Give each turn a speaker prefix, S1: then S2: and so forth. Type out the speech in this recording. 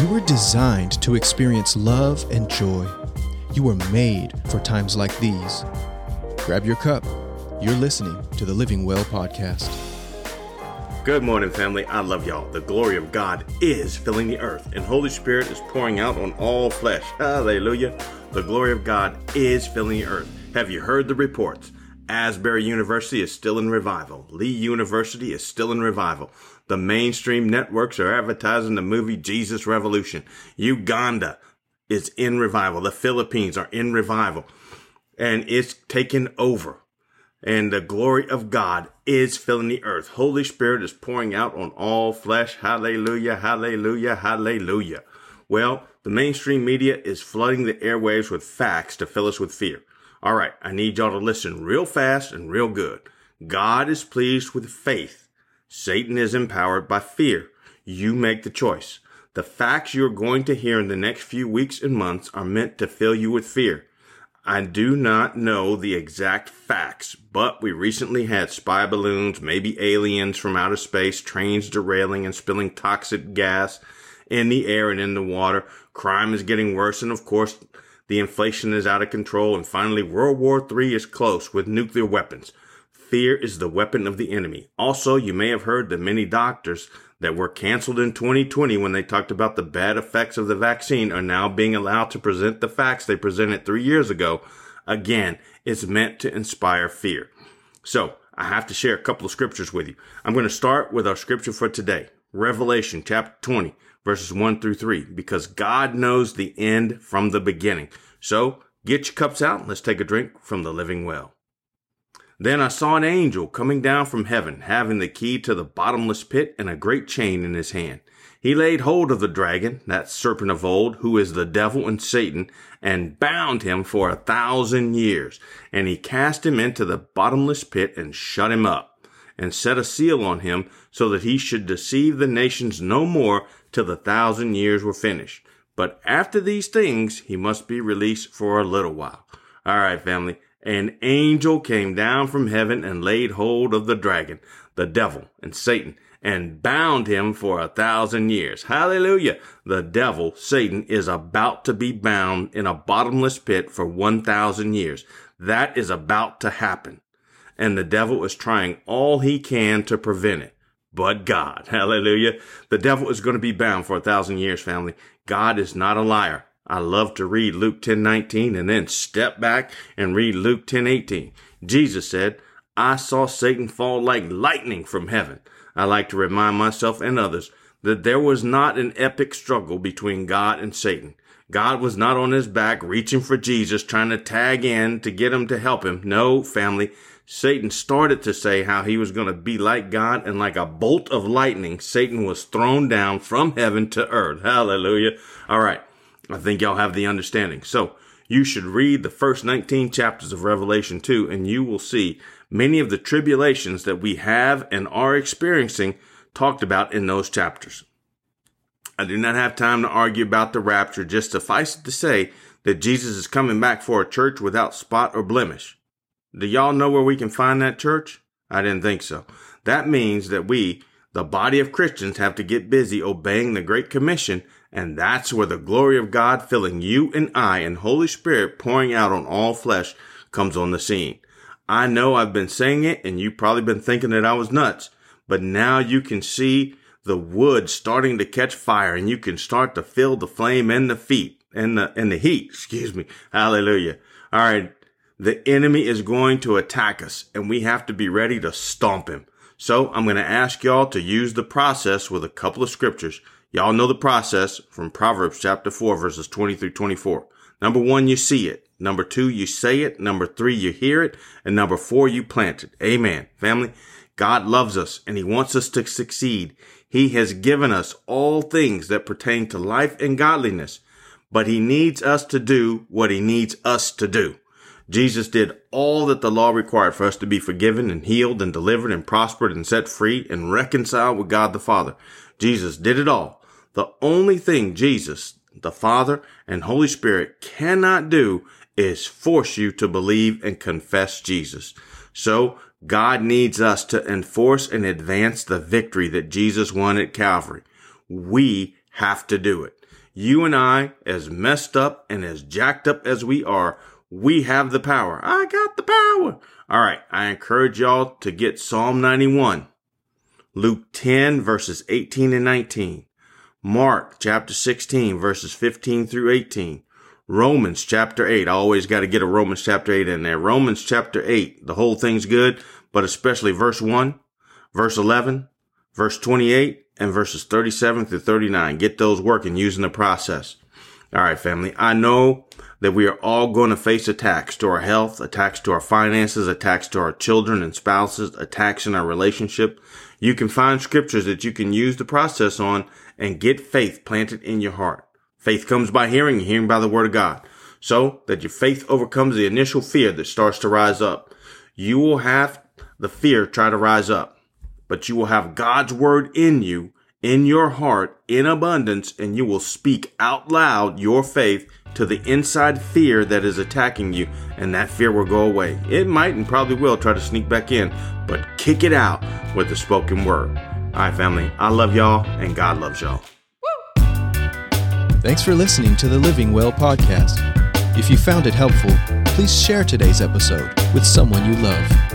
S1: You were designed to experience love and joy. You were made for times like these. Grab your cup. You're listening to the Living Well podcast.
S2: Good morning, family. I love y'all. The glory of God is filling the earth, and Holy Spirit is pouring out on all flesh. Hallelujah. The glory of God is filling the earth. Have you heard the reports? Asbury University is still in revival. Lee University is still in revival. The mainstream networks are advertising the movie Jesus Revolution. Uganda is in revival. The Philippines are in revival. And it's taken over. And the glory of God is filling the earth. Holy Spirit is pouring out on all flesh. Hallelujah, hallelujah, hallelujah. Well, the mainstream media is flooding the airwaves with facts to fill us with fear. All right, I need y'all to listen real fast and real good. God is pleased with faith. Satan is empowered by fear. You make the choice. The facts you're going to hear in the next few weeks and months are meant to fill you with fear. I do not know the exact facts, but we recently had spy balloons, maybe aliens from outer space, trains derailing and spilling toxic gas in the air and in the water. Crime is getting worse, and of course, the inflation is out of control. And finally, World War III is close with nuclear weapons. Fear is the weapon of the enemy. Also, you may have heard that many doctors that were canceled in 2020 when they talked about the bad effects of the vaccine are now being allowed to present the facts they presented three years ago. Again, it's meant to inspire fear. So, I have to share a couple of scriptures with you. I'm going to start with our scripture for today. Revelation chapter 20 verses 1 through 3 because God knows the end from the beginning. So, get your cups out and let's take a drink from the living well. Then I saw an angel coming down from heaven, having the key to the bottomless pit and a great chain in his hand. He laid hold of the dragon, that serpent of old, who is the devil and Satan, and bound him for a thousand years. And he cast him into the bottomless pit and shut him up, and set a seal on him, so that he should deceive the nations no more till the thousand years were finished. But after these things, he must be released for a little while. All right, family an angel came down from heaven and laid hold of the dragon, the devil, and Satan, and bound him for a thousand years. Hallelujah. The devil, Satan, is about to be bound in a bottomless pit for 1,000 years. That is about to happen. And the devil is trying all he can to prevent it. But God, hallelujah. The devil is going to be bound for a thousand years, family. God is not a liar. I love to read Luke 10 19 and then step back and read Luke 10 18. Jesus said, I saw Satan fall like lightning from heaven. I like to remind myself and others that there was not an epic struggle between God and Satan. God was not on his back reaching for Jesus, trying to tag in to get him to help him. No, family. Satan started to say how he was going to be like God, and like a bolt of lightning, Satan was thrown down from heaven to earth. Hallelujah. All right. I think y'all have the understanding. So you should read the first 19 chapters of Revelation 2 and you will see many of the tribulations that we have and are experiencing talked about in those chapters. I do not have time to argue about the rapture, just suffice it to say that Jesus is coming back for a church without spot or blemish. Do y'all know where we can find that church? I didn't think so. That means that we, the body of Christians, have to get busy obeying the Great Commission and that's where the glory of God filling you and I and Holy Spirit pouring out on all flesh comes on the scene. I know I've been saying it and you've probably been thinking that I was nuts, but now you can see the wood starting to catch fire and you can start to feel the flame and the feet and the, and the heat. Excuse me. Hallelujah. All right. The enemy is going to attack us and we have to be ready to stomp him. So I'm going to ask y'all to use the process with a couple of scriptures Y'all know the process from Proverbs chapter 4 verses 20 through 24. Number one, you see it. Number two, you say it. Number three, you hear it. And number four, you plant it. Amen. Family, God loves us and he wants us to succeed. He has given us all things that pertain to life and godliness, but he needs us to do what he needs us to do. Jesus did all that the law required for us to be forgiven and healed and delivered and prospered and set free and reconciled with God the Father. Jesus did it all. The only thing Jesus, the Father, and Holy Spirit cannot do is force you to believe and confess Jesus. So God needs us to enforce and advance the victory that Jesus won at Calvary. We have to do it. You and I, as messed up and as jacked up as we are, we have the power. I got the power. All right. I encourage y'all to get Psalm 91, Luke 10 verses 18 and 19, Mark chapter 16 verses 15 through 18, Romans chapter 8. I always got to get a Romans chapter 8 in there. Romans chapter 8. The whole thing's good, but especially verse 1, verse 11, verse 28, and verses 37 through 39. Get those working using the process. All right, family. I know that we are all going to face attacks to our health, attacks to our finances, attacks to our children and spouses, attacks in our relationship. You can find scriptures that you can use the process on and get faith planted in your heart. Faith comes by hearing, hearing by the word of God. So that your faith overcomes the initial fear that starts to rise up. You will have the fear try to rise up, but you will have God's word in you, in your heart, in abundance, and you will speak out loud your faith to the inside fear that is attacking you, and that fear will go away. It might and probably will try to sneak back in, but kick it out with the spoken word. All right, family, I love y'all, and God loves y'all.
S1: Thanks for listening to the Living Well podcast. If you found it helpful, please share today's episode with someone you love.